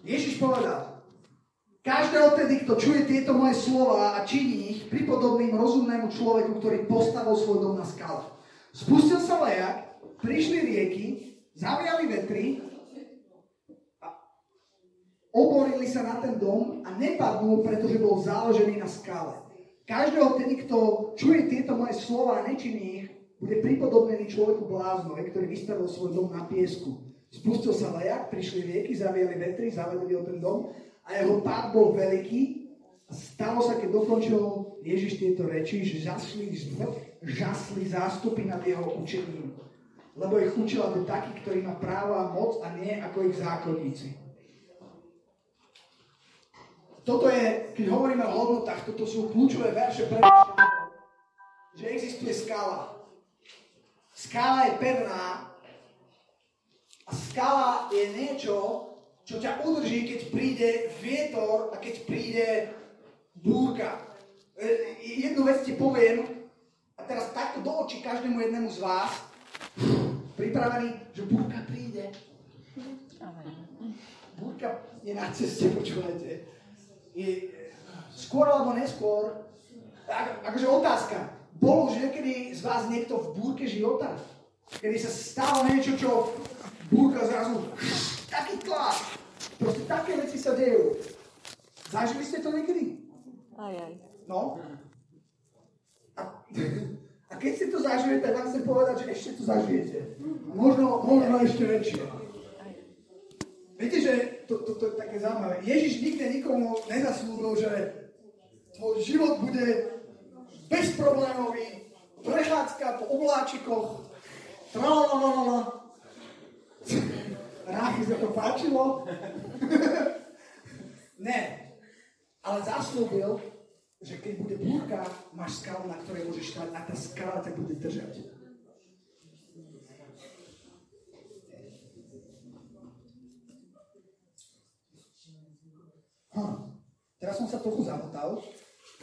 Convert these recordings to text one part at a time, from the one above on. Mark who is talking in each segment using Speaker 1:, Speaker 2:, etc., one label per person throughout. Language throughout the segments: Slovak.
Speaker 1: Ježiš povedal, každého tedy, kto čuje tieto moje slova a činí ich, pripodobným rozumnému človeku, ktorý postavil svoj dom na skale. Spustil sa lejak, prišli rieky, zaviali vetry a oborili sa na ten dom a nepadnul, pretože bol založený na skale. Každého tedy, kto čuje tieto moje slova a nečiní ich, bude pripodobnený človeku bláznovi, ktorý vystavil svoj dom na piesku. Spustil sa lejak, prišli rieky, zaviali vetry, zavedli ten dom a jeho pád bol veľký. A stalo sa, keď dokončil Ježiš tieto reči, že žasli, žasli zástupy nad jeho učením. Lebo ich učil ako taký, ktorý má právo a moc a nie ako ich zákonníci. Toto je, keď hovoríme o hodnotách, toto sú kľúčové verše pre že existuje skala. Skala je pevná, skala je niečo, čo ťa udrží, keď príde vietor a keď príde búrka. E, jednu vec ti poviem, a teraz takto do očí každému jednému z vás, pripravený, že búrka príde. Búrka je na ceste, počúvajte. Je skôr alebo neskôr. akože otázka. Bol už niekedy z vás niekto v búrke života? Kedy sa stalo niečo, čo búrka zrazu, taký tlak. Proste také veci sa dejú. Zažili ste to niekedy?
Speaker 2: Aj, aj.
Speaker 1: No. A, a keď ste to zažili, tak vám chcem povedať, že ešte to zažijete. Možno, možno ešte väčšie. Viete, že to, to, to je také zaujímavé. Ježiš nikde nikomu nezaslúbil, že tvoj život bude bezproblémový, prechádzka po obláčikoch, tralalala, Ráchy sa to páčilo? ne. Ale zaslúbil, že keď bude búrka, máš skalu, na ktorej môžeš stať a tá skala ťa bude držať. Hm. Teraz som sa trochu zamotal,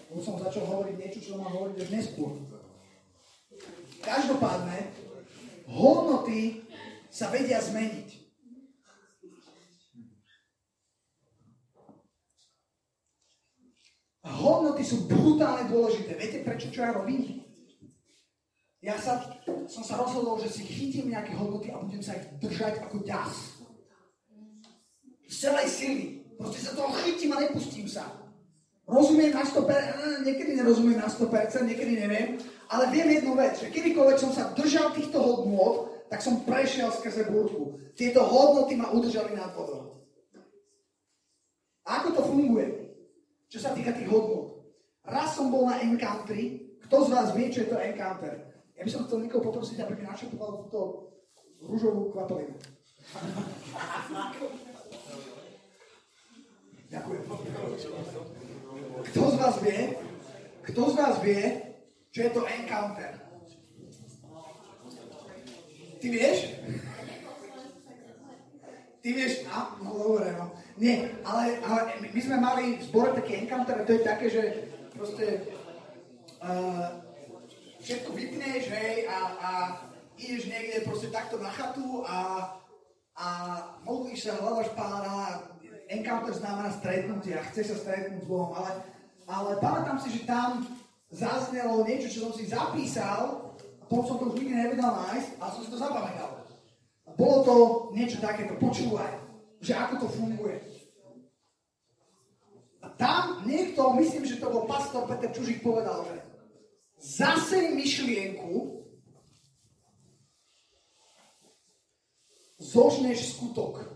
Speaker 1: lebo som začal hovoriť niečo, čo mám hovoriť až neskôr. Každopádne, hodnoty sa vedia zmeniť. A hodnoty sú brutálne dôležité. Viete, prečo čo ja robím? Ja sa, som sa rozhodol, že si chytím nejaké hodnoty a budem sa ich držať ako ďas. Z celej sily. Proste sa toho chytím a nepustím sa. Rozumiem na 100%, eh, niekedy nerozumiem na 100%, niekedy neviem, ale viem jednu vec, že kedykoľvek som sa držal týchto hodnot, tak som prešiel skrze búrku. Tieto hodnoty ma udržali nad vodou. A ako to funguje? Čo sa týka tých hodnot. Raz som bol na Encountery. Kto z vás vie, čo je to Encounter? Ja by som chcel niekoho poprosiť, aby mi našepoval túto rúžovú kvapelinu. Ďakujem. Kto z vás vie, kto z vás vie, čo je to Encounter? Ty vieš? Ty vieš, no, no dobre, no. Nie, ale, ale my sme mali v zbore taký encounter, to je také, že proste uh, všetko vypneš, hej, a, a ideš niekde proste takto na chatu a, a modlíš sa, hľadaš pána, encounter znamená stretnutie a chce sa stretnúť s Bohom, ale, ale pamätám si, že tam zaznelo niečo, čo som si zapísal potom som to už nikdy nevedel nájsť, ale som si to zapamätal. A bolo to niečo takéto, počúvaj, že ako to funguje. A tam niekto, myslím, že to bol pastor Peter Čužík, povedal, že zase myšlienku, zožneš skutok.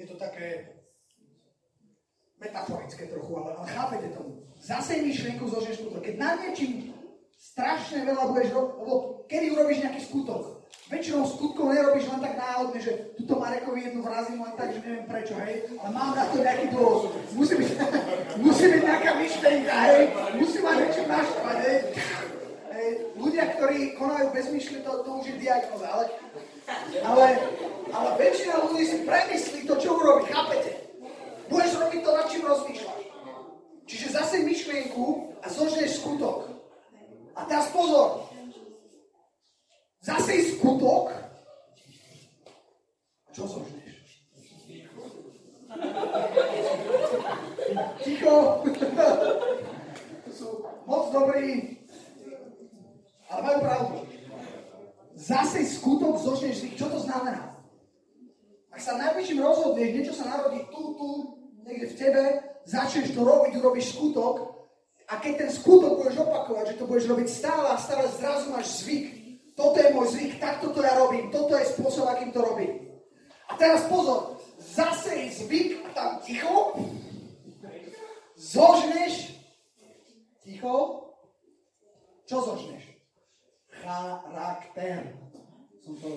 Speaker 1: Je to také metaforické trochu, ale, ale chápete tomu. Zase myšlienku zožneš skutok. Keď nad niečím strašne veľa budeš robiť, kedy urobíš nejaký skutok? Väčšinou skutkov nerobíš len tak náhodne, že tuto Marekovi jednu vrazím len tak, že neviem prečo, hej, ale mám na to nejaký dôvod. Musí byť, musí byť nejaká myšlenka, hej, musí mať niečo naštvať, hej. hej. Ľudia, ktorí konajú bez myšle, to, to už je diagnoza, ale, ale, ale väčšina ľudí si premyslí to, čo urobí, chápete? Budeš robiť to, nad čím rozmýšľaš. Čiže zase myšlienku a zožneš skutok. A teraz pozor. Zase skutok. Čo zožneš? ticho. sú moc dobrí, ale majú pravdu. Zase skutok zožneš. Čo to znamená? Ak sa najbližším rozhodneš, niečo sa narodí tu, tu, niekde v tebe, začneš to robiť, urobíš skutok a keď ten skutok budeš opakovať, že to budeš robiť stále a stále, zrazu máš zvyk. Toto je môj zvyk, takto to ja robím, toto je spôsob, akým to robím. A teraz pozor, zase je zvyk tam ticho, zožneš, ticho, čo zožneš? Charakter. Som to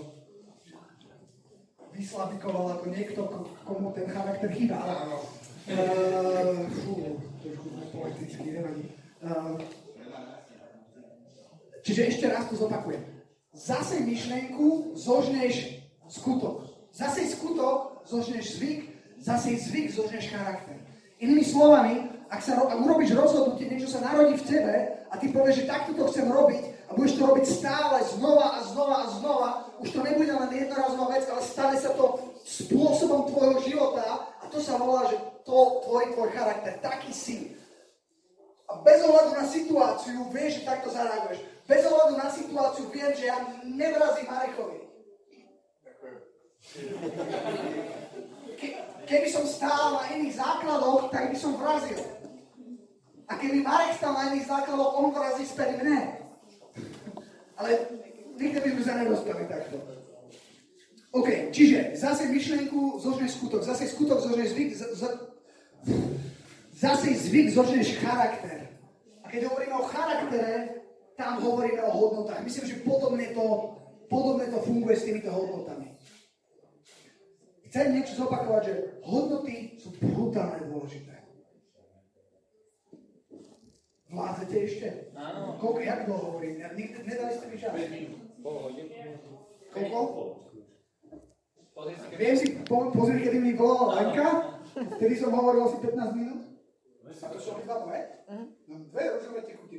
Speaker 1: vyslavikoval ako niekto, komu ten charakter chýba. Uh, fú, trošku poeticky, nevadí. Uh, čiže ešte raz to zopakujem. Zase myšlienku zožneš skutok. Zase skutok zožneš zvyk, zase zvyk zožneš charakter. Inými slovami, ak, sa, ak urobíš rozhodnutie, niečo sa narodí v tebe a ty povieš, že takto to chcem robiť a budeš to robiť stále, znova a znova a znova, už to nebude len jednorazová vec, ale stane sa to spôsobom tvojho života to sa volá, že to tvorí tvoj charakter, taký si. A bez ohľadu na situáciu vieš, že takto zareaguješ. Bez ohľadu na situáciu viem, že ja nevrazím Marekovi. Ke, keby som stál na iných základoch, tak by som vrazil. A keby Marek stál na iných základoch, on vrazí späť mne. Ale nikdy by sme sa nedostali takto. OK, čiže zase myšlenku zožneš skutok, zase skutok zožneš zvyk, z, z, Zase zvyk zožneš charakter. A keď hovoríme o charaktere, tam hovoríme o hodnotách. Myslím, že podobne to, podobne to funguje s týmito hodnotami. Chcem niečo zopakovať, že hodnoty sú brutálne dôležité. Vládzete ešte? Áno. Koľko, jak dlho hovorím? Ja, nikdy, nedali ste mi čas. Koľko? Viem si po, pozrieť, kedy mi volala Lenka. Vtedy som hovoril asi 15 minút. A to sú obidva moje? No, dve rozdielne tekuty.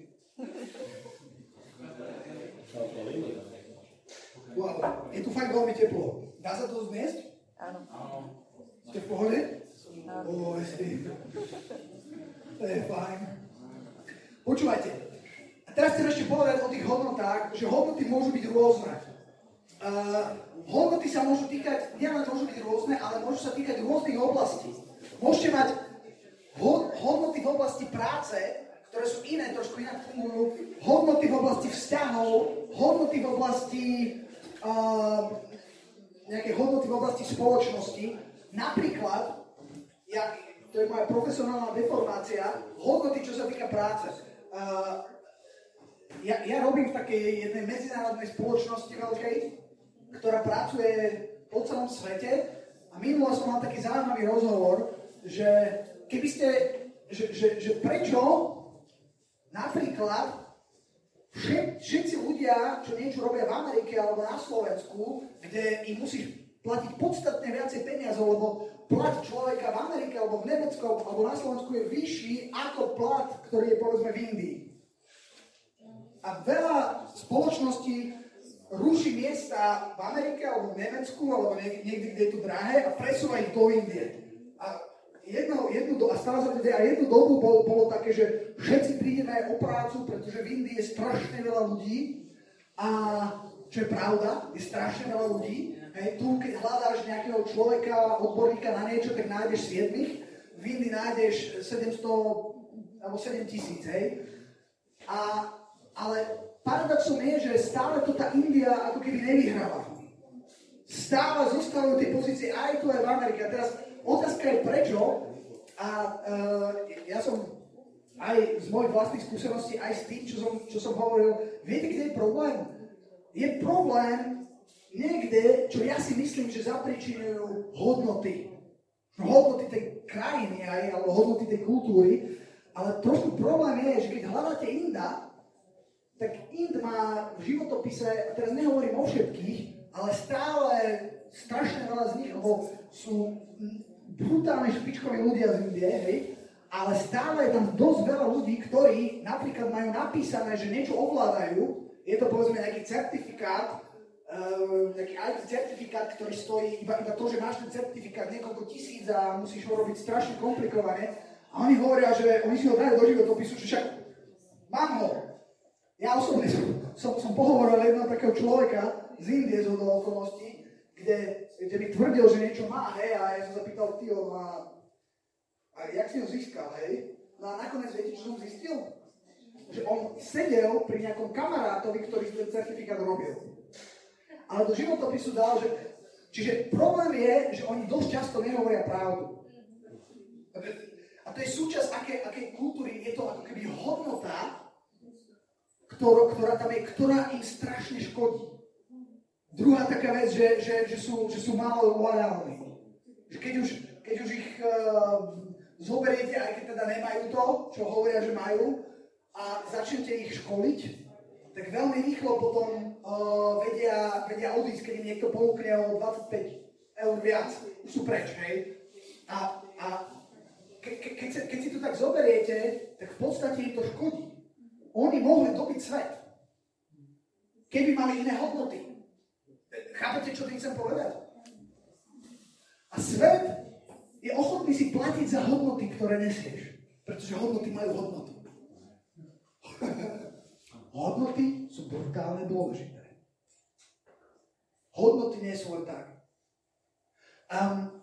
Speaker 1: Wow, je tu fakt veľmi teplo. Dá sa to zniesť?
Speaker 2: Áno.
Speaker 1: Ste v pohode? Áno. To je fajn. Počúvajte. A teraz chcem ešte povedať o tých hodnotách, že hodnoty môžu byť rôzne. Uh, hodnoty sa môžu týkať, nielen môžu byť rôzne, ale môžu sa týkať rôznych oblastí. Môžete mať hodnoty v oblasti práce, ktoré sú iné, trošku inak fungujú, hodnoty v oblasti vzťahov, hodnoty v oblasti uh, nejaké hodnoty v oblasti spoločnosti. Napríklad, ja, to je moja profesionálna deformácia, hodnoty, čo sa týka práce. Uh, ja, ja robím v takej jednej medzinárodnej spoločnosti veľkej, ktorá pracuje po celom svete a minulo som mal taký zaujímavý rozhovor, že keby ste, že, že, že prečo napríklad všet, všetci ľudia, čo niečo robia v Amerike alebo na Slovensku, kde im musíš platiť podstatne viacej peniazov, lebo plat človeka v Amerike alebo v Nemecku alebo na Slovensku je vyšší ako plat, ktorý je povedzme v Indii. A veľa spoločností ruší miesta v Amerike alebo v Nemecku alebo niekde, kde je to drahé a presúva ich do Indie. A jedno, jednu, do, a stále sa to a jednu dobu bol, bolo také, že všetci prídeme o prácu, pretože v Indii je strašne veľa ľudí a čo je pravda, je strašne veľa ľudí. Hej, tu, keď hľadáš nejakého človeka, odborníka na niečo, tak nájdeš 7. V Indii nájdeš 700 alebo 7 tisíc, hej. A, ale paradoxom je, že stále to tá India ako keby nevyhrala. Stále zostávajú tie pozície aj tu, aj v Amerike. A teraz Otázka je prečo. A uh, ja som aj z mojich vlastných skúseností, aj s tým, čo som, čo som hovoril, viete, kde je problém? Je problém niekde, čo ja si myslím, že zapričinujú hodnoty. Hodnoty tej krajiny aj, alebo hodnoty tej kultúry. Ale trošku problém je, že keď hľadáte Inda, tak Ind má v životopise, teraz nehovorím o všetkých, ale stále strašne veľa z nich, lebo sú brutálne špičkoví ľudia z Indie, hej, ale stále je tam dosť veľa ľudí, ktorí napríklad majú napísané, že niečo ovládajú, je to povedzme nejaký certifikát, uh, nejaký IT certifikát, ktorý stojí iba, iba to, že máš ten certifikát niekoľko tisíc a musíš ho robiť strašne komplikované, A oni hovoria, že oni si ho dajú do životopisu, že však mám ho. Ja osobne som, som, som pohovoril jedného takého človeka z Indie z okolností, kde, kde mi tvrdil, že niečo má, hej, a ja som zapýtal, ty ho má, a jak si ho získal, hej? No a nakoniec viete, čo som zistil? Že on sedel pri nejakom kamarátovi, ktorý ten certifikát robil. Ale do životopisu dal, že Čiže problém je, že oni dosť často nehovoria pravdu. A to je súčasť akej, akej kultúry, je to ako keby hodnota, ktorá, ktorá tam je, ktorá im strašne škodí. Druhá taká vec, že, že, že, sú, že sú málo lojálni. Že keď už, keď už ich uh, zoberiete, aj keď teda nemajú to, čo hovoria, že majú, a začnete ich školiť, tak veľmi rýchlo potom uh, vedia, vedia odísť, keď im niekto ponúkne o 25 eur viac. Už sú preč, hej? A, a ke, ke, keď, sa, keď si to tak zoberiete, tak v podstate im to škodí. Oni mohli dobiť svet, keby mali iné hodnoty. Chápete, čo tým chcem povedať? A svet je ochotný si platiť za hodnoty, ktoré nesieš. Pretože hodnoty majú hodnotu. Hodnoty sú brutálne dôležité. Hodnoty nie sú len tak. Um,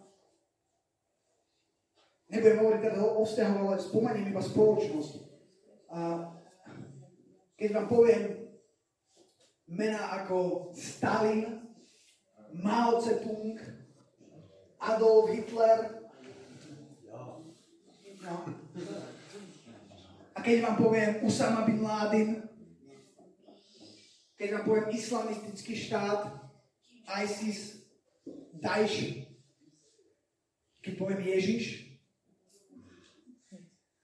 Speaker 1: nebudem hovoriť teda o vzťahu, ale spomeniem iba spoločnosť. A keď vám poviem mená ako Stalin, Mao Tse-tung, Adolf Hitler, no. a keď vám poviem Usama bin Laden, keď vám poviem islamistický štát, ISIS, Daesh, keď poviem Ježiš,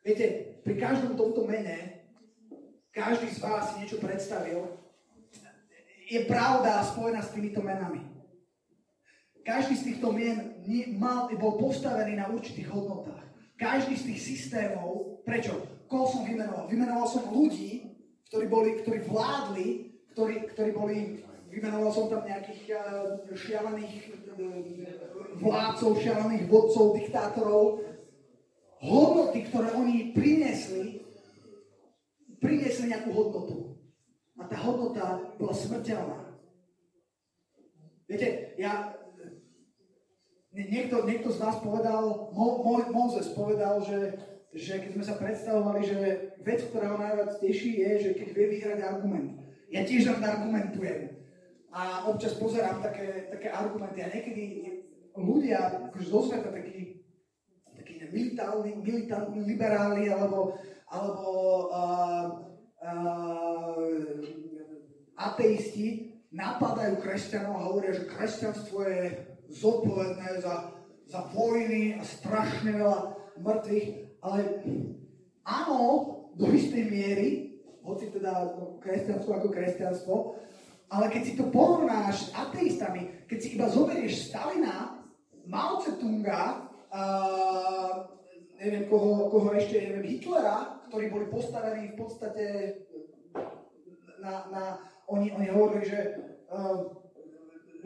Speaker 1: viete, pri každom tomto mene, každý z vás si niečo predstavil, je pravda spojená s týmito menami. Každý z týchto mien mal, bol postavený na určitých hodnotách. Každý z tých systémov, prečo? Koho som vymenoval? Vymenoval som ľudí, ktorí, boli, ktorí vládli ktorí, ktorí boli, vymenoval som tam nejakých uh, šialených uh, vládcov, šialených vodcov, diktátorov, hodnoty, ktoré oni priniesli, priniesli nejakú hodnotu. A tá hodnota bola smrteľná. Viete, ja, niekto, niekto z nás povedal, Mo, Mo, Mozes povedal, že, že keď sme sa predstavovali, že vec, ktorá ho najviac teší, je, že keď vie vyhrať argument ja tiež rád argumentujem. A občas pozerám také, také argumenty a niekedy ľudia akože zo sveta takí, takí militálni, militantní liberáli alebo, alebo uh, uh, ateisti napadajú kresťanov a hovoria, že kresťanstvo je zodpovedné za, za vojny a strašne veľa mŕtvych, ale áno, do istej miery, hoci teda kresťanstvo ako kresťanstvo, ale keď si to porovnáš s ateistami, keď si iba zoberieš Stalina, Mao Tse-tunga, uh, neviem koho, koho ešte, neviem, Hitlera, ktorí boli postavení v podstate na, na oni, oni hovorili, že, uh,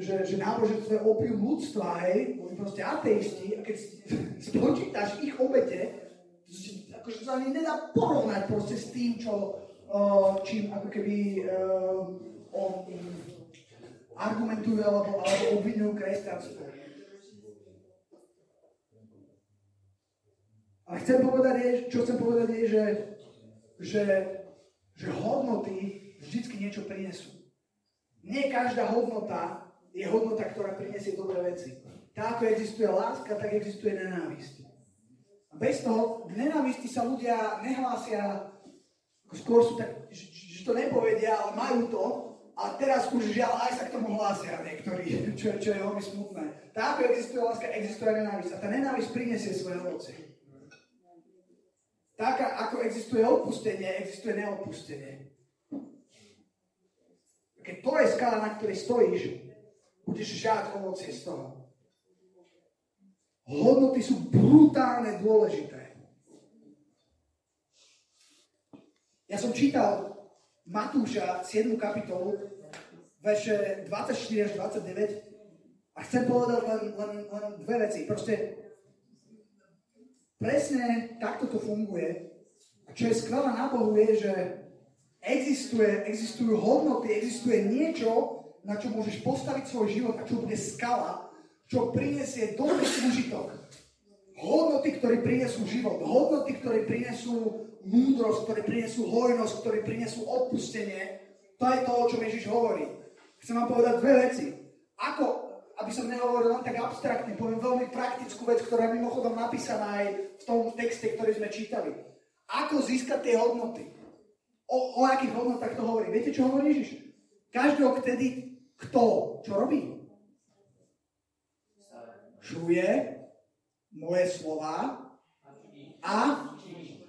Speaker 1: že, že náboženstvo je opium ľudstva, hej, boli proste ateisti a keď spočítaš ich obete, akože sa ani nedá porovnať proste s tým, čo, čím ako keby on argumentujú alebo, alebo obvinujú kresťanstvo. A chcem povedať, je, čo chcem povedať je, že, že, že hodnoty vždycky niečo prinesú. Nie každá hodnota je hodnota, ktorá prinesie dobré veci. Tak ako existuje láska, tak existuje nenávisť. A bez toho k nenávisti sa ľudia nehlásia skôr sú tak, že, že to nepovedia, ale majú to, a teraz už žiaľ aj sa k tomu hlásia niektorí, čo, čo je veľmi smutné. Tak ako existuje láska, existuje nenávisť. A tá nenávisť prinesie svoje ovoce. Tak ako existuje odpustenie, existuje neodpustenie. Keď to je skala, na ktorej stojíš, budeš žať ovocie z toho. Hodnoty sú brutálne dôležité. Ja som čítal Matúša 7. kapitolu, verše 24 až 29 a chcem povedať len, len, len dve veci. Proste presne takto to funguje. A čo je skvelé na Bohu je, že existuje, existujú hodnoty, existuje niečo, na čo môžeš postaviť svoj život a čo bude skala, čo prinesie dobrý užitok. Hodnoty, ktoré prinesú život, hodnoty, ktoré prinesú múdrosť, ktoré prinesú hojnosť, ktoré prinesú odpustenie. To je to, o čom Ježiš hovorí. Chcem vám povedať dve veci. Ako, aby som nehovoril len tak abstraktne, poviem veľmi praktickú vec, ktorá je mimochodom napísaná aj v tom texte, ktorý sme čítali. Ako získať tie hodnoty? O, o akých hodnotách to hovorí? Viete, čo hovorí Ježiš? Každého vtedy, kto čo robí? Čuje moje slova a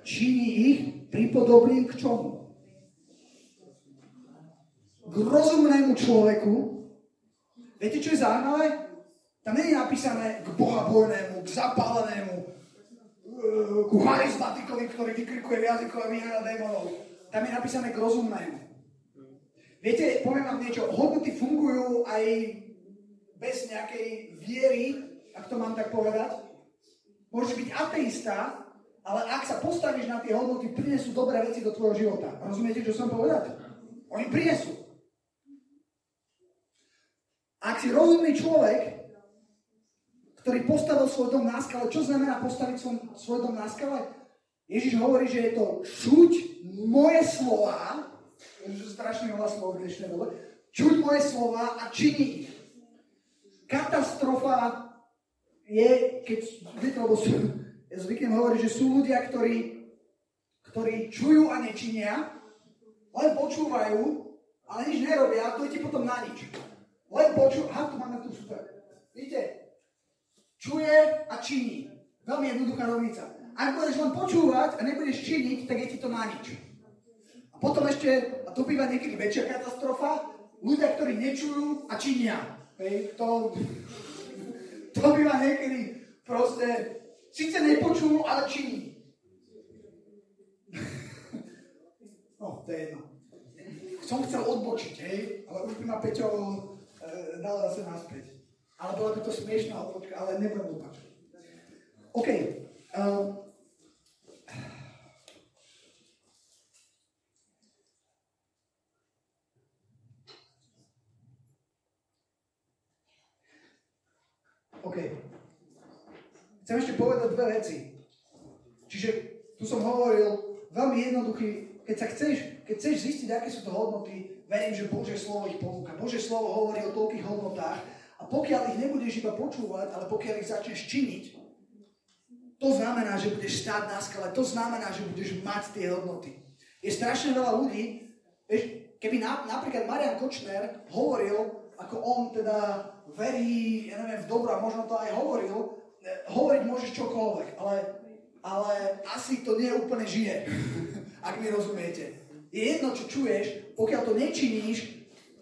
Speaker 1: činí ich pripodobným k čomu? K rozumnému človeku. Viete, čo je zaujímavé? Tam nie je napísané k bohabojnému, k zapálenému, eh, ku charizmatikovi, ktorý vykrikuje v jazyku a vyháňa démonov. Tam je napísané k rozumnému. Viete, poviem vám niečo, hodnoty fungujú aj bez nejakej viery, ak to mám tak povedať. Môžeš byť ateista, ale ak sa postavíš na tie hodnoty, prinesú dobré veci do tvojho života. Rozumiete, čo som povedať? Oni prinesú. Ak si rozumný človek, ktorý postavil svoj dom na skale, čo znamená postaviť svoj, svoj dom na skale? Ježiš hovorí, že je to čuť moje slova, že strašne veľa slov v dnešnej dobe, čuť moje slova a ich. Katastrofa je, keď, viete, ja zvyknem hovoriť, že sú ľudia, ktorí, ktorí čujú a nečinia, len počúvajú, ale nič nerobia, to ti potom na nič. Len počú, aha, tu máme tu super. Vidíte, čuje a činí. Veľmi jednoduchá rovnica. Ak budeš len počúvať a nebudeš činiť, tak je ti to na nič. A potom ešte, a to býva niekedy väčšia katastrofa, ľudia, ktorí nečujú a činia. Hej, to, to býva niekedy proste Sice nepočul, ale činí. No, to je jedno. Som chcel odbočiť, hej, ale už by ma Peťo e, dal zase naspäť. Ale bola by to smiešná odbočka, ale nebudem odbočiť. OK. Um, OK. Chcem ešte povedať dve veci. Čiže tu som hovoril, veľmi jednoduchý, keď sa chceš, keď chceš zistiť, aké sú to hodnoty, verím, že Bože slovo ich ponúka. Bože slovo hovorí o toľkých hodnotách a pokiaľ ich nebudeš iba počúvať, ale pokiaľ ich začneš činiť, to znamená, že budeš stáť na skale, to znamená, že budeš mať tie hodnoty. Je strašne veľa ľudí, vieš, keby na, napríklad Marian Kočner hovoril, ako on teda verí, ja neviem, v dobro a možno to aj hovoril, hovoriť môžeš čokoľvek, ale, ale asi to nie úplne žije, ak mi rozumiete. Je jedno, čo čuješ, pokiaľ to nečiníš,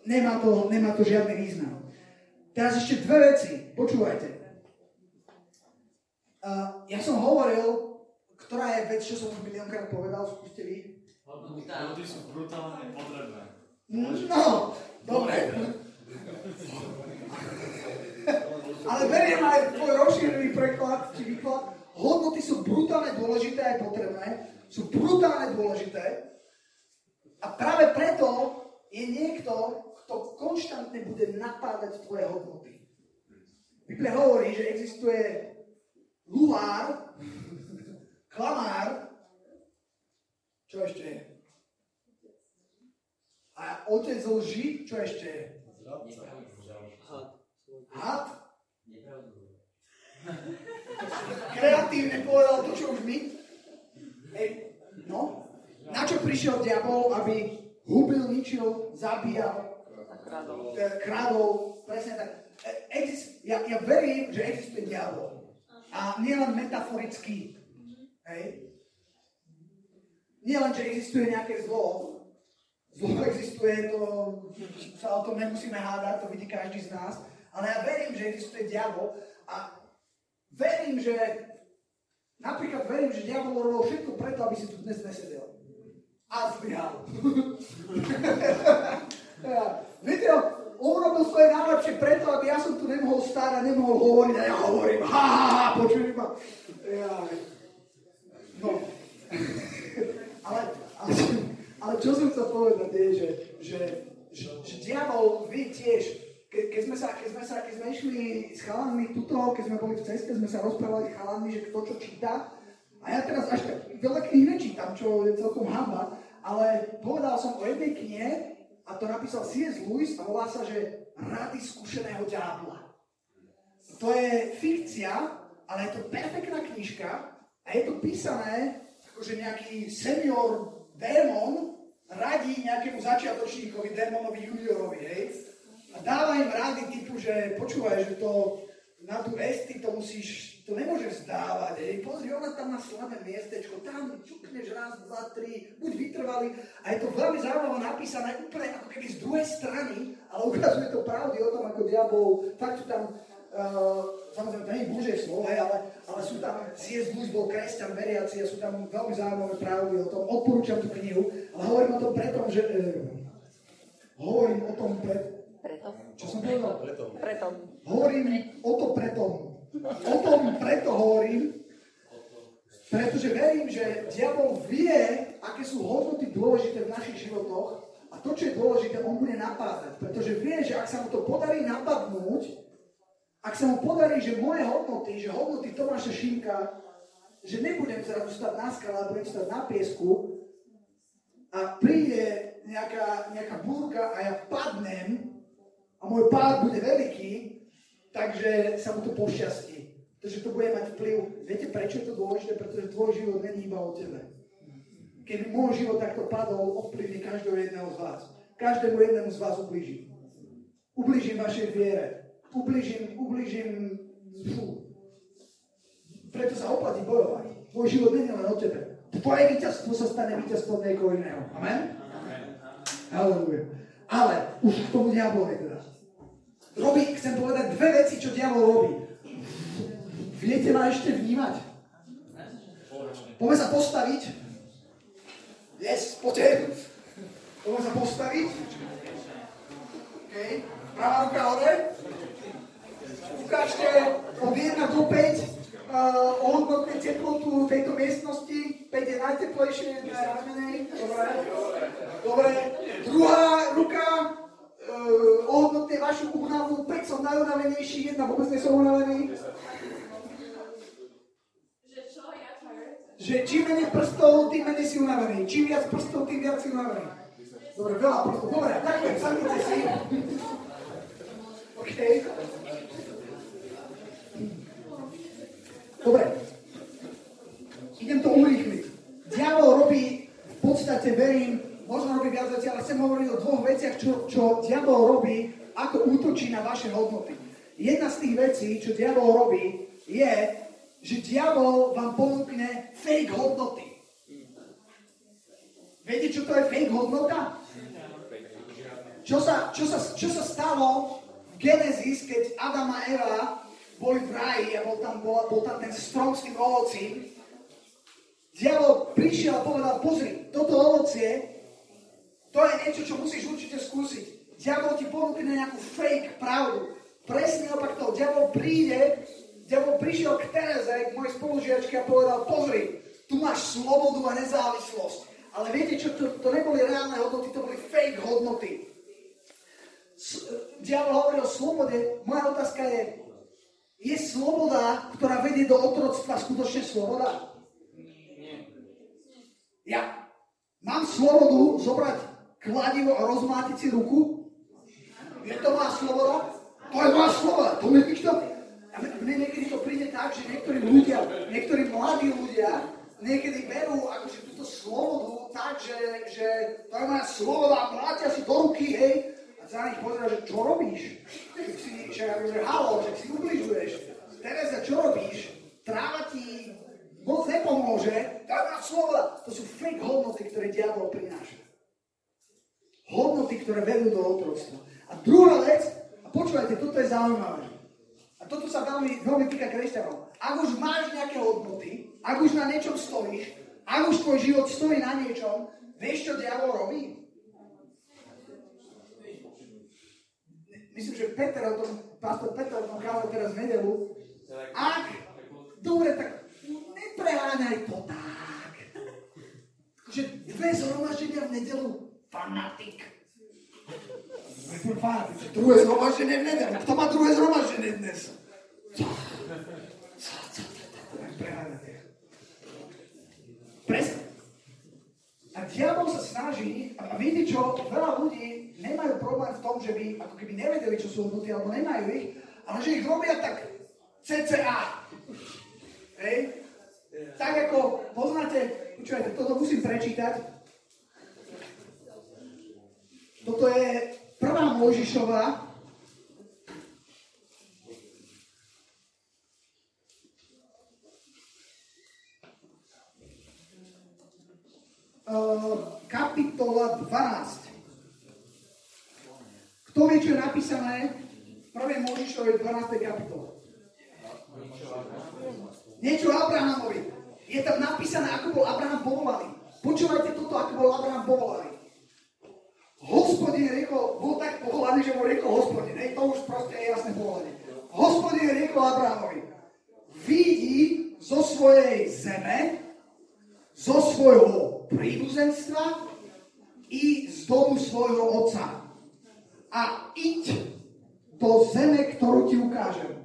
Speaker 1: nemá to, nemá to žiadny význam. Teraz ešte dve veci, počúvajte. Uh, ja som hovoril, ktorá je vec, čo som už miliónkrát povedal, skúste vy.
Speaker 2: Ľudí sú brutálne potrebné.
Speaker 1: No, dobre. Ale beriem aj tvoj rozšírený preklad, či výklad. Hodnoty sú brutálne dôležité aj potrebné. Sú brutálne dôležité. A práve preto je niekto, kto konštantne bude napádať tvoje hodnoty. Biblia hovorí, že existuje luhár, klamár, čo ešte je? A otec lži, čo ešte je? Had? Kreatívne povedal to, čo už my. No. Na čo prišiel diabol, aby hubil, ničil, zabíjal, kradol, presne tak. E, ja, ja verím, že existuje diabol. A nielen metaforický. Hej. Nie len, že existuje nejaké zlo. Zlo existuje, to sa o tom nemusíme hádať, to vidí každý z nás. Ale ja verím, že existuje diabol a verím, že Napríklad verím, že diabol robil všetko preto, aby si tu dnes nesedel. A zlyhal. Viete, on robil svoje najlepšie preto, aby ja som tu nemohol stáť a nemohol hovoriť a ja hovorím. Ha, ha, ha, počuli ma. Ja. No. ale, ale, ale čo som chcel povedať je, že, že, že diabol vy tiež sme išli s chalanmi tuto, keď sme boli v ceste, sme sa rozprávali s chalanmi, že kto čo číta. A ja teraz až tak veľa kníh nečítam, čo je celkom hamba, ale povedal som o jednej knihe, a to napísal C.S. Lewis a volá sa, že Rady skúšeného diabla. To je fikcia, ale je to perfektná knižka a je to písané, akože nejaký senior démon radí nejakému začiatočníkovi, démonovi juniorovi, hej? A dáva im rady typu, že počúvaj, že to na tú esty to musíš, to nemôžeš zdávať, hej, pozri, ona tam má slabé miestečko, tam čukneš raz, dva, tri, buď vytrvalý. A je to veľmi zaujímavé napísané úplne ako keby z druhej strany, ale ukazuje to pravdy o tom, ako diabol, fakt sú tam, uh, samozrejme, to nie je Božie slovo, ale, ale sú tam, C.S. Lewis bol kresťan veriaci a sú tam veľmi zaujímavé pravdy o tom, odporúčam tú knihu, ale hovorím o tom preto, že, uh, hovorím o tom preto,
Speaker 3: preto.
Speaker 1: Čo som povedal?
Speaker 3: Preto. Preto.
Speaker 1: Hovorím o to preto. O tom preto hovorím, pretože verím, že diabol vie, aké sú hodnoty dôležité v našich životoch a to, čo je dôležité, on bude napádať. Pretože vie, že ak sa mu to podarí napadnúť, ak sa mu podarí, že moje hodnoty, že hodnoty Tomáša Šimka, že nebudem zrazu stať na skale, ale budem stať na piesku a príde nejaká, nejaká búrka a ja padnem, a môj pád bude veľký, takže sa mu to pošťastí. Takže to bude mať vplyv. Viete, prečo je to dôležité? Pretože tvoj život není iba o tebe. Keby môj život takto padol, ovplyvní každého jedného z vás. Každému jednému z vás ubližím. Ubližím vašej viere. Ubližím, ubližím... Fú. Preto sa oplatí bojovať. Tvoj život není len o tebe. Tvoje víťazstvo sa stane víťazstvom niekoho iného. Amen? Amen. Halleluja. Ale už k tomu diablovi teda robí, chcem povedať dve veci, čo diabol robí. Viete ma ešte vnímať? Poďme sa postaviť. Yes, poďte. Poďme sa postaviť. OK. Pravá ruka hore. Ukážte od 1 do 5 uh, ohodnotne teplotu tejto miestnosti. 5 je najteplejšie, 1 je najmenej. Dobre. Dobre. Druhá ruka uh, ohodnotne vašu únavu, 5 som najunavenejší, jedna vôbec nie som unavený. Že čím menej prstov, tým menej si unavený. Čím viac prstov, tým viac si unavený. Dobre, veľa prstov. Dobre, ďakujem, sadnite si. OK. Dobre. Idem to urýchliť. Diabol robí, v podstate verím, možno robí viac vecí, ale chcem hovoriť o dvoch veciach, čo, čo diabol robí, ako útočí na vaše hodnoty. Jedna z tých vecí, čo diabol robí, je, že diabol vám ponúkne fake hodnoty. Viete, čo to je fake hodnota? Čo sa, čo sa, čo sa stalo v Genesis, keď Adam a Eva boli v raji a bol tam, bol, bol tam ten strom s tým ovocím. Diabol prišiel a povedal, pozri, toto ovocie to je niečo, čo musíš určite skúsiť. Diabol ti ponúkne nejakú fake pravdu. Presne opak toho. Diabol príde, diabol prišiel k Tereze, k mojej spolužiačke a povedal, pozri, tu máš slobodu a nezávislosť. Ale viete čo, to, to neboli reálne hodnoty, to boli fake hodnoty. S, diabol hovorí o slobode. Moja otázka je, je sloboda, ktorá vedie do otroctva, skutočne sloboda? Ja mám slobodu zobrať kladivo a rozmátiť si ruku? Je to má sloboda? To je má sloboda, to mi nikto... A mne niekedy to príde tak, že niektorí ľudia, niektorí mladí ľudia niekedy berú akože túto slobodu tak, že, že to je moja sloboda, mlátia si do ruky, hej, a sa na nich pozera, že čo robíš? Že si, že, že halo, že si ubližuješ. Tereza, čo robíš? Tráva ti moc nepomôže, to je moja sloboda. To sú fake hodnoty, ktoré diabol prináša hodnoty, ktoré vedú do otroctva. A druhá vec, a počúvajte, toto je zaujímavé. A toto sa veľmi, veľmi týka kresťanov. Ak už máš nejaké hodnoty, ak už na niečom stojíš, ak už tvoj život stojí na niečom, vieš, čo diabol robí? Myslím, že Peter o tom, pastor Peter o tom teraz v nedelu. Ak, dobre, tak nepreháňaj to tak. Že Dve zhromaždenia v nedelu. Fanatik. Fanatik. Druhé zhromaždenie v nedelu. Kto má druhé zhromaždenie dnes? Presne. A diabol sa snaží, a viete čo, veľa ľudí nemajú problém v tom, že by ako keby nevedeli, čo sú hodnoty, alebo nemajú ich, ale že ich robia tak CCA. Hej? Tak ako poznáte, počúvajte, toto musím prečítať. Toto je prvá Mojžišová, Eh, kapitola 12. Kto vie, čo je napísané v 1. Možišovej 12. kapitole? Niečo Abrahamovi. Je tam napísané, ako bol Abraham povolaný. Počúvajte toto, ako bol Abraham povolaný. Hospodin riekol, bol tak povolaný, že mu riekol hospodin. Hej, to už proste je jasné povolanie. Hospodin riekol Abrahamovi, vidí zo svojej zeme, zo svojho príbuzenstva i z domu svojho otca. A iď do zeme, ktorú ti ukážem.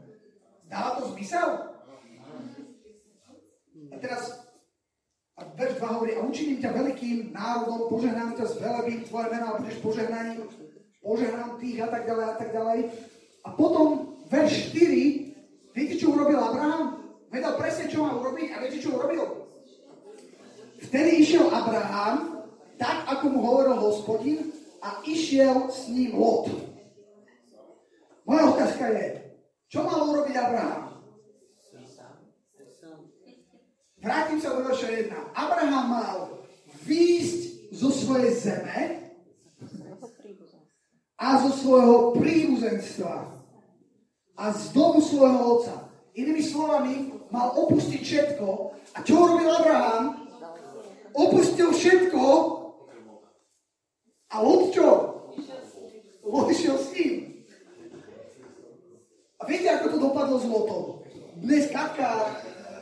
Speaker 1: Dáva to zmysel? A teraz a verš 2 hovorí, a učiním ťa veľkým národom, požehnám ťa z velebím tvoje meno a budeš požehnaním, požehnám tých a tak ďalej a tak ďalej. A potom verš 4, viete, čo urobil Abraham? Vedel presne, čo má urobiť a viete, čo urobil? Vtedy išiel Abraham, tak ako mu hovoril hospodin, a išiel s ním Lot. Moja otázka je, čo mal urobiť Abraham? Vrátim sa do verša 1. Abraham mal výjsť zo svojej zeme a zo svojho príbuzenstva a z domu svojho otca. Inými slovami, mal opustiť všetko. A čo urobil Abraham? opustil všetko a Lot čo? Lot s ním. A viete, ako to dopadlo s Lotom? Dnes Katka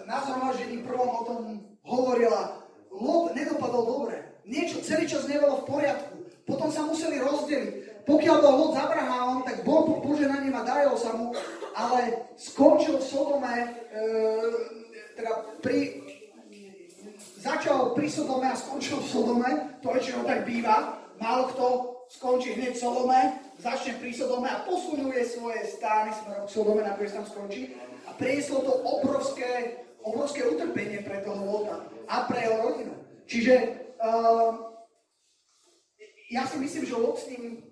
Speaker 1: na zhromaždení prvom o tom hovorila, Lot nedopadol dobre. Niečo celý čas nebolo v poriadku. Potom sa museli rozdeliť. Pokiaľ bol Lot s Abrahamom, tak bol pod poženaním a darilo sa mu, ale skončil v Sodome, e, teda pri začal pri Sodome a skončil v Sodome, to väčšinou tak býva, málo kto skončí hneď v Sodome, začne pri Sodome a posunuje svoje stány smerom k Sodome, nakoniec tam skončí a prinieslo to obrovské, obrovské utrpenie pre toho Lota a pre jeho rodinu. Čiže uh, ja si myslím, že Lot s ním,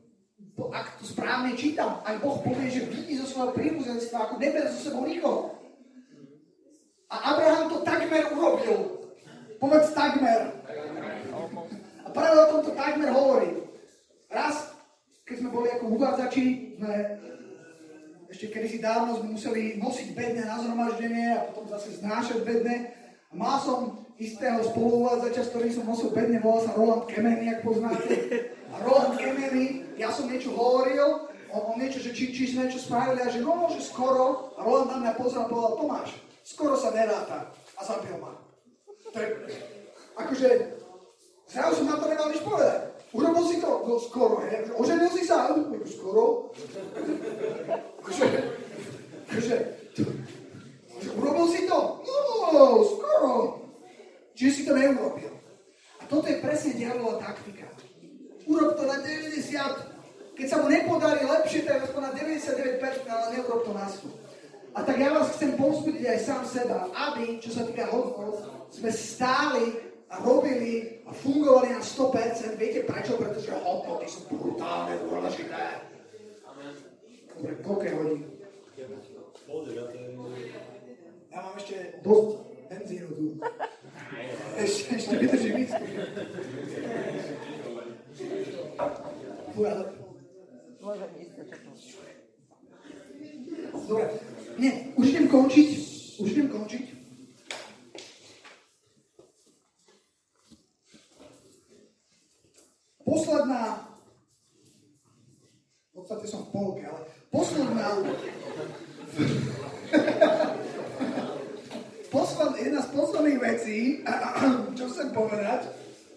Speaker 1: ak to správne čítam, aj Boh povie, že vidí zo svojho príbuzenstva, ako neber zo sebou nikoho. A Abraham to takmer urobil. Povedz takmer. A práve o tomto takmer hovorí. Raz, keď sme boli ako uvádzači, sme ešte kedysi dávno sme museli nosiť bedne na zhromaždenie a potom zase znášať bedne. A mal som istého spoluvádzača, s ktorým som nosil bedne, volal sa Roland Kemeny, ak poznáte. A Roland Kemeny, ja som niečo hovoril, on, on niečo, že či, či sme niečo spravili a že no, že skoro. A Roland na mňa pozrel a povedal, Tomáš, skoro sa neráta. A zabil ma. To je, akože, zrazu som na to nemal nič povedať. Urobil si to? No skoro, he. Oženil si sa? No, skoro. Akože, akože, urobil si to? No, skoro. Čiže si to neurobil. A toto je presne dialová taktika. Urob to na 90, keď sa mu nepodarí lepšie, tak aspoň na 99%, ale neurob to na 100. A tak ja vás chcem povzbudiť aj sám seba, aby, čo sa týka hodnot, sme stáli a robili a fungovali na 100%. Viete prečo? Pretože hodnoty sú brutálne dôležité. Dobre, koľko hodín? Ja mám ešte dosť benzínu tu. Ešte, ešte. Môžem ísť Dobre, nie, už idem končiť. Už idem končiť. Posledná, v podstate som v polke, ale posledná, posledná jedna z posledných vecí, čo chcem povedať,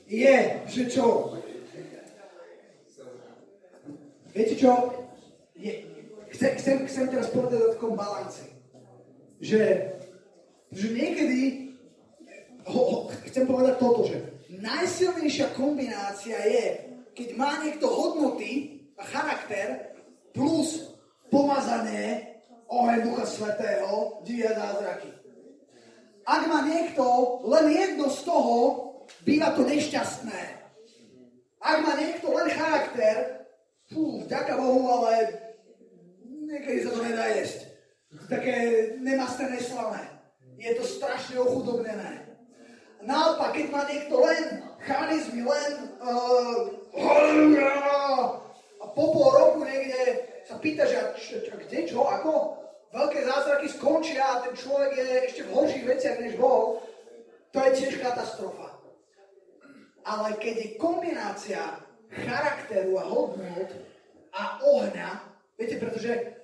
Speaker 1: je, že čo? Viete čo? Je, chcem, chcem, chcem teraz povedať o takom balance. Že, že niekedy ho, ho, chcem povedať toto, že najsilnejšia kombinácia je, keď má niekto hodnoty a charakter plus pomazanie oheň Ducha Svetého, divia zázraky. Ak má niekto len jedno z toho, býva to nešťastné. Ak má niekto len charakter, fú, vďaka Bohu, ale niekedy sa to nedá jesť. Také nemastné, neslané. Je to strašne ochudobnené. Naopak, keď má niekto len charizmy, len uh, a po pol roku niekde sa pýta, že čo, čo, kde, čo, ako? Veľké zázraky skončia a ten človek je ešte v horších veciach než bol. To je tiež katastrofa. Ale keď je kombinácia charakteru a hodnot a ohňa, viete, pretože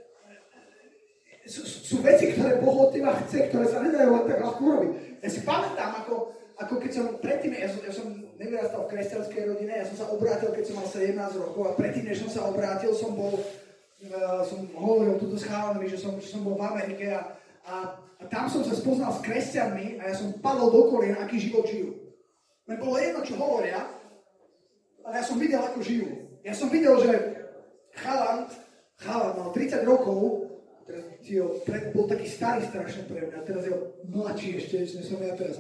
Speaker 1: sú, sú veci, ktoré Boh od teba chce, ktoré sa nedajú len tak ľahko urobiť. Ja si pamätám, ako, ako keď som predtým, ja som, ja som nevyrastal v kresťanskej rodine, ja som sa obrátil, keď som mal 17 rokov a predtým, než som sa obrátil, som bol, uh, som hovoril túto s že som, že som bol v Amerike a, a, a tam som sa spoznal s kresťanmi a ja som padol do kolien, aký život žijú. Mne bolo jedno, čo hovoria, ale ja som videl, ako žijú. Ja som videl, že chalan, chalan mal 30 rokov, jo, pred, bol taký starý strašne pre mňa, teraz je mladší ešte, než som ja teraz.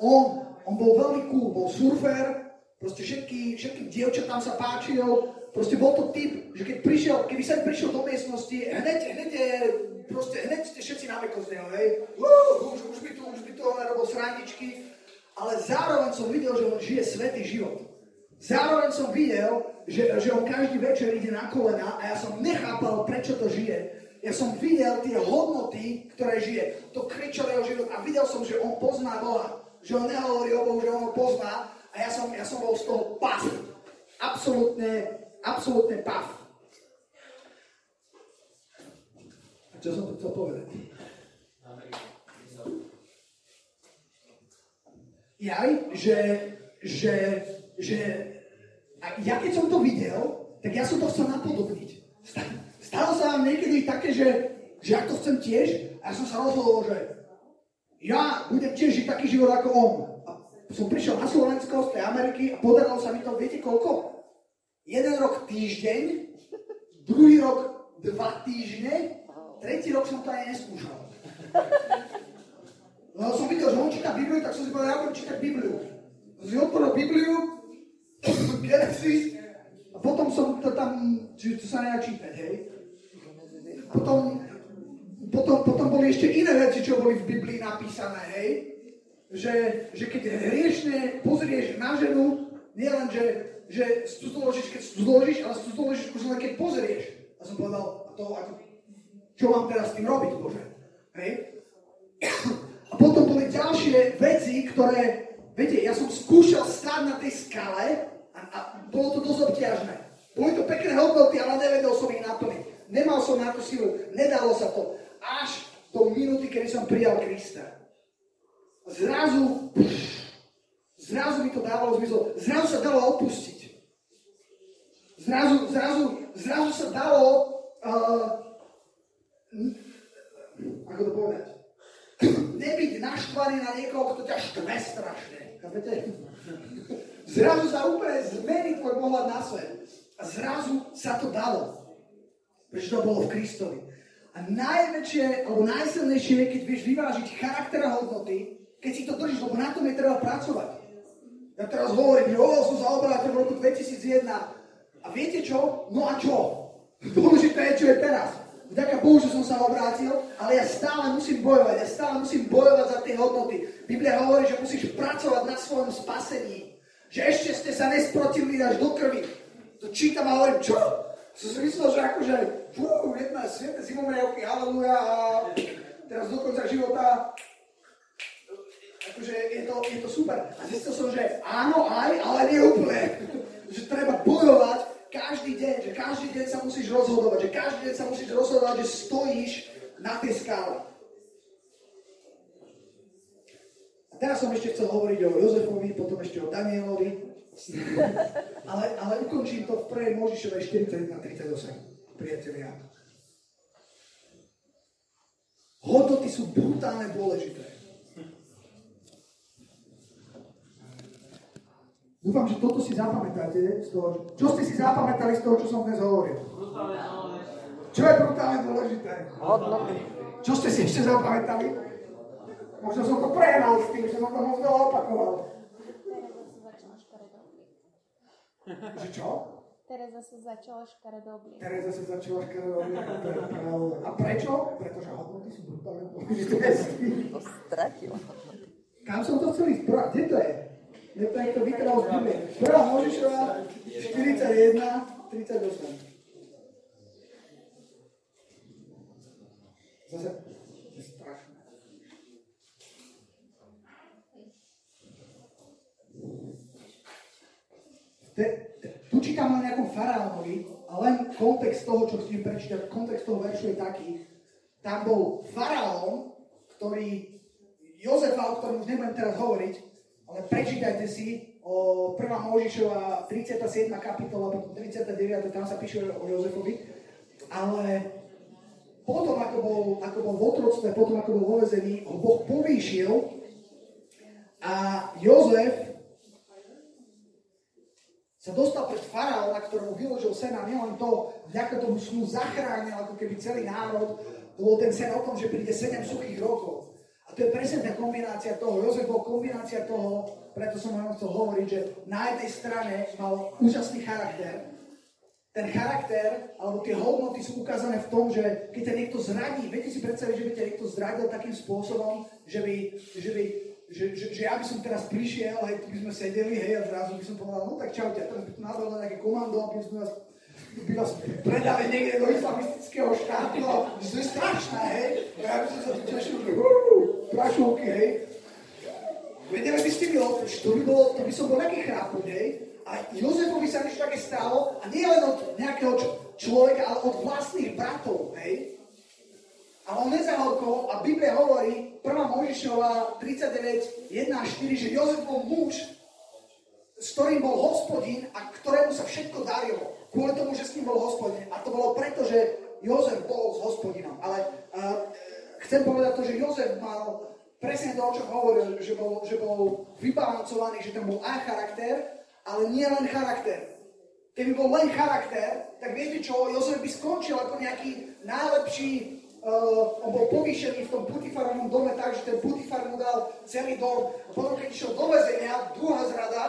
Speaker 1: On, on bol veľmi cool, bol surfer, proste všetky, všetky dievčatám sa páčil, proste bol to typ, že keď prišiel, keby sa prišiel do miestnosti, hneď, hneď je, proste, hneď ste všetci na z neho, hej, uh, už, už by tu, už by tu robil srandičky, ale zároveň som videl, že on žije svetý život. Zároveň som videl, že, že on každý večer ide na kolena a ja som nechápal, prečo to žije. Ja som videl tie hodnoty, ktoré žije, to kričové jeho život a videl som, že on pozná Boha. Že on nehovorí o Bohu, že on ho pozná a ja som, ja som bol z toho paf. Absolutne, absolútne paf. A čo som to chcel povedať? Jaj, že, že, že a ja keď som to videl, tak ja som to chcel napodobniť. Stalo sa vám niekedy také, že, že ja to chcem tiež a ja som sa rozhodol, že ja budem tiež žiť taký život ako on. A som prišiel na Slovensko z tej Ameriky a podarilo sa mi to, viete koľko? Jeden rok týždeň, druhý rok dva týždne, tretí rok som to aj neskúšal. No som videl, že on číta Bibliu, tak som si povedal, ja budem čítať Bibliu. Som si otvoril Bibliu, Genesis, a potom som to tam, že to sa nedá čítať, hej. Potom, potom, potom boli ešte iné veci, čo boli v Biblii napísané, hej. Že, že keď hriešne pozrieš na ženu, nielen, že, že cudzoložíš, keď cudzoložíš, ale cudzoložíš už len keď pozrieš. A som povedal, a to ako, čo mám teraz s tým robiť, Bože? Hej? A potom boli ďalšie veci, ktoré, viete, ja som skúšal stáť na tej skale a, a bolo to dosť obťažné. Boli to pekné hodnoty, ale nevedel som ich naplniť. Nemal som na tú silu, nedalo sa to. Až do minúty, kedy som prijal Krista. Zrazu, zrazu mi to dávalo zmysel. Zrazu sa dalo odpustiť. Zrazu, zrazu, zrazu sa dalo, uh, ako to povedať, nebyť naštvaný na niekoho, kto ťa štve strašne. Chápete? Zrazu sa úplne zmení tvoj pohľad na svet. A zrazu sa to dalo. Prečo to bolo v Kristovi. A najväčšie, alebo najsilnejšie je, keď vieš vyvážiť charakter a hodnoty, keď si to držíš, lebo na tom je treba pracovať. Ja teraz hovorím, že som sa obrátil v roku 2001. A viete čo? No a čo? Dôležité je, čo je teraz. Vďaka Bohu, že som sa obrátil, ale ja stále musím bojovať, ja stále musím bojovať za tie hodnoty. Biblia hovorí, že musíš pracovať na svojom spasení. Že ešte ste sa nesprotivili až do krvi. To čítam a hovorím, čo? Som si myslel, že akože, fú, jedna sviete zimomriavky, haleluja a teraz do konca života akože je to, je to super. A zistil som, že áno aj, ale nie úplne. že treba bojovať každý deň, že každý deň sa musíš rozhodovať, že každý deň sa musíš rozhodovať, že stojíš na tej skále. A teraz som ešte chcel hovoriť o Jozefovi, potom ešte o Danielovi, ale, ale ukončím to v prvej Možišovej 41.38, priatelia. Hodnoty sú brutálne dôležité. Dúfam, že toto si zapamätáte z toho, čo ste si zapamätali z toho, čo som dnes hovoril. Čo je brutálne dôležité?
Speaker 3: Hodnoty.
Speaker 1: Čo ste si ešte zapamätali? Možno som to prehral s tým, že som to moc veľa opakoval. Že čo?
Speaker 4: Tereza sa začala škaredo obliekať.
Speaker 1: Tereza sa začala škaredo obliekať, to je pravda. A prečo? Pretože hodnoty sú brutálne dôležité.
Speaker 3: To stratil.
Speaker 1: Kam som to chcel ísť? Prvá, kde to je? Kde to je to vytral z Biblie? Prvá Možišova 41, 38. Zase, to je strašné. Te- te- Tu čítam len nejakom faraónovi a len kontext toho, čo chcem prečítať, kontext toho veršu je taký, tam bol faraón, ktorý, Jozefa, o ktorom už nebudem teraz hovoriť, ale prečítajte si o 1. Možišova 37. kapitola, potom 39. tam sa píše o Jozefovi, ale potom, ako bol, ako bol v otroctve, potom, ako bol vo vezení, ho Boh povýšil a Jozef sa dostal pred faraóna, ktorému vyložil sen a nielen to, vďaka tomu snu zachránil ako keby celý národ, to bol ten sen o tom, že príde 7 suchých rokov. A to je presne tá kombinácia toho. Jozef bol kombinácia toho, preto som vám chcel hovoriť, že na jednej strane mal úžasný charakter, ten charakter, alebo tie hodnoty sú ukázané v tom, že keď ťa niekto zradí, viete si predstaviť, že by ťa niekto zradil takým spôsobom, že by, že by že, že, že ja by som teraz prišiel, hej, tu by sme sedeli, hej, a zrazu by som povedal, no tak čaute, a teraz by tu nadal na nejaké komando, a by sme vás, by vás predali niekde do islamistického štátu, a to je strašné, hej, a ja by som sa tu tešil, že uh, prašovky, hej. Vedeli by ste mi otočiť, to by, bolo, to by som bol nejaký chrápuť, hej, a Jozefovi sa niečo také stalo, a nie len od nejakého človeka, ale od vlastných bratov, hej, a on nezahorkol a Biblia hovorí, 1. Možišova 39, 1 a 4, že Jozef bol muž, s ktorým bol hospodin a ktorému sa všetko darilo. Kvôli tomu, že s ním bol hospodin. A to bolo preto, že Jozef bol s hospodinom. Ale uh, chcem povedať to, že Jozef mal presne to, o čom hovoril, že bol, že bol vybalancovaný, že tam bol aj charakter, ale nie len charakter. Keby bol len charakter, tak viete čo, Jozef by skončil ako nejaký najlepší uh, on bol povýšený v tom Putifarovom dome tak, že ten Putifar mu dal celý dom. A potom, keď išiel do väzenia, druhá zrada,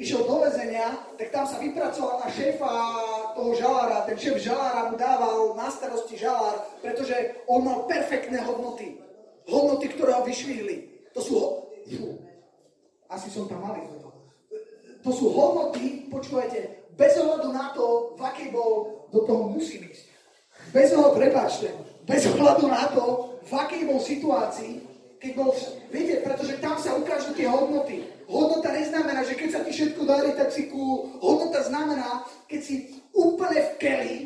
Speaker 1: išiel do väzenia, tak tam sa vypracoval na šéfa toho žalára. Ten šéf žalára mu dával na starosti žalár, pretože on mal perfektné hodnoty. Hodnoty, ktoré ho vyšvihli. To sú... Fú, asi som tam malý to. Sú hodnoty, počúvajte, bez ohľadu na to, v akej bol, do toho musí ísť. Bez ohľadu, prepáčte, bez ohľadu na to, v akej bol situácii, keď bol, viete, pretože tam sa ukážu tie hodnoty. Hodnota neznamená, že keď sa ti všetko darí, tak si ku... Hodnota znamená, keď si úplne v keli,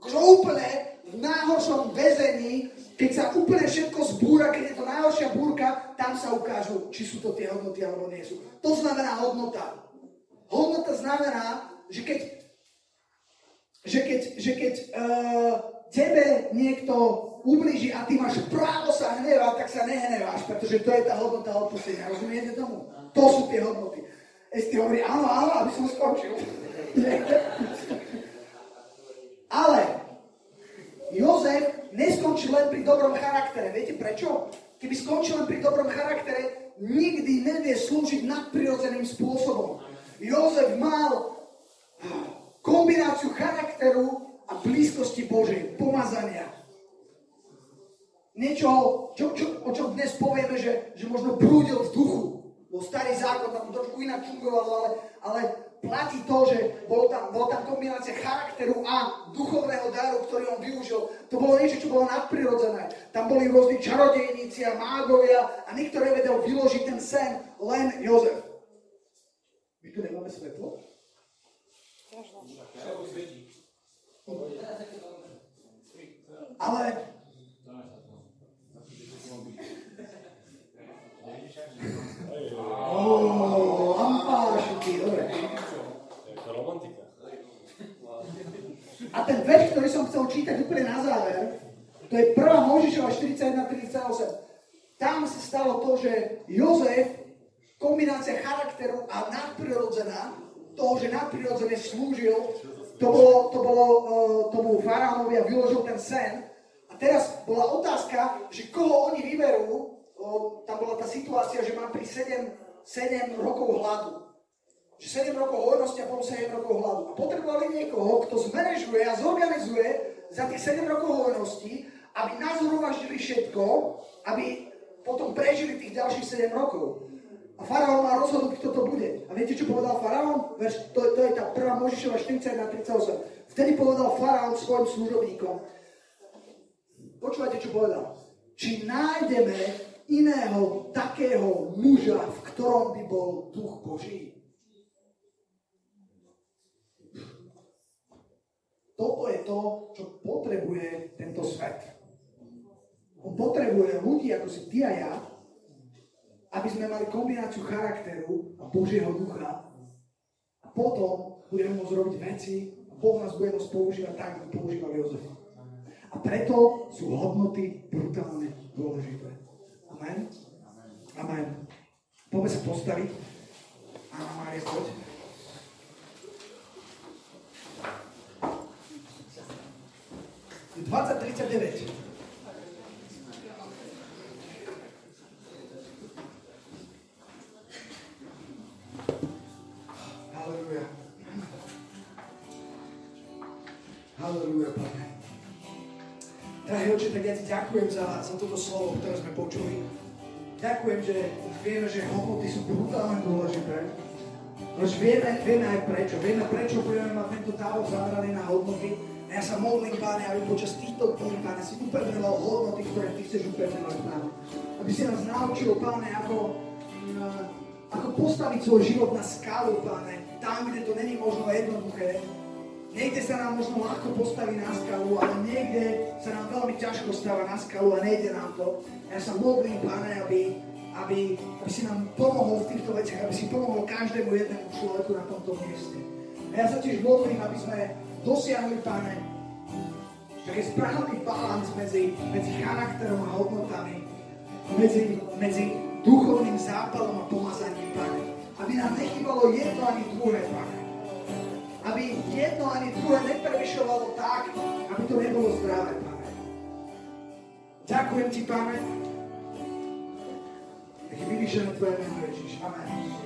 Speaker 1: akože úplne v najhoršom väzení, keď sa úplne všetko zbúra, keď je to najhoršia búrka, tam sa ukážu, či sú to tie hodnoty alebo nie sú. To znamená hodnota. Hodnota znamená, že keď, že keď, že keď uh, tebe niekto ublíži a ty máš právo sa hnevať, tak sa nehneváš, pretože to je tá hodnota odpustenia. Rozumiete tomu? To sú tie hodnoty. Esti hovorí, áno, áno, aby som skončil. Ale Jozef neskončil len pri dobrom charaktere. Viete prečo? Keby skončil len pri dobrom charaktere, nikdy nevie slúžiť nadprirodzeným spôsobom. Jozef mal kombináciu charakteru a blízkosti Božej, pomazania. Niečo, čo, čo, o čom dnes povieme, že, že možno prúdil v duchu. Bo starý zákon tam trošku inak fungoval, ale, ale platí to, že bol tam, bol tam kombinácia charakteru a duchovného daru, ktorý on využil. To bolo niečo, čo bolo nadprirodzené. Tam boli rôzni čarodejníci a mágovia a niekto nevedel vyložiť ten sen, len Jozef. My tu nemáme svetlo? Ale... A ten verš, ktorý som chcel čítať úplne na záver, to je 1. Možišova 41.38. Tam sa stalo to, že Jozef, kombinácia charakteru a nadprirodzená, toho, že nadprirodzene slúžil, to bolo, to bolo uh, tomu faraónovi a vyložil ten sen. A teraz bola otázka, že koho oni vyberú, uh, tam bola tá situácia, že má pri 7, 7 rokov hladu že 7 rokov hojnosti a potom 7 rokov hladu. A potrebovali niekoho, kto zmanéžuje a zorganizuje za tých 7 rokov hojnosti, aby nazorovažili všetko, aby potom prežili tých ďalších 7 rokov. A faraón má rozhodnúť, kto to bude. A viete, čo povedal faraón? Verš, to, to je tá prvá Možišova 41 38. Vtedy povedal faraón svojim služobníkom. Počúvajte, čo povedal. Či nájdeme iného takého muža, v ktorom by bol duch Boží. Toto je to, čo potrebuje tento svet. On potrebuje ľudí ako si ty a ja, aby sme mali kombináciu charakteru a Božieho ducha. A potom budeme môcť robiť veci a Boh nás bude môcť používať tak, ako používal Jozefa. A preto sú hodnoty brutálne dôležité. Amen? Amen. Poďme sa postaviť. Áno, Mária, poď. 2039. Halleluja, Pane. Drahý oče, tak ja ti ďakujem za, za toto slovo, ktoré sme počuli. Ďakujem, že vieme, že hodnoty sú brutálne dôležité. Lež vieme, vieme aj prečo. Vieme, prečo budeme mať tento távo zameraný na hodnoty ja sa modlím, Pane, aby počas týchto dní, Pane, si upevňoval hodnoty, ktoré Ty chceš upevňovať, Pane. Aby si nás naučil, Pane, ako, mm, ako postaviť svoj život na skalu, Pane, tam, kde to není možno jednoduché. Niekde sa nám možno ľahko postaví na skalu, ale niekde sa nám veľmi ťažko stáva na skalu a nejde nám to. Ja sa modlím, Pane, aby, aby, aby si nám pomohol v týchto veciach, aby si pomohol každému jednému človeku na tomto mieste. A ja sa tiež modlím, aby sme dosiahli, Pane, taký správny balans medzi, medzi charakterom a hodnotami, medzi, medzi duchovným zápalom a pomazaním, Pane. Aby nám nechybalo jedno ani druhé, Pane. Aby jedno ani druhé neprevyšovalo tak, aby to nebolo zdravé, Pane. Ďakujem Ti, Pane. Nech je vyvyšené Tvoje meno, Ježiš. Amen.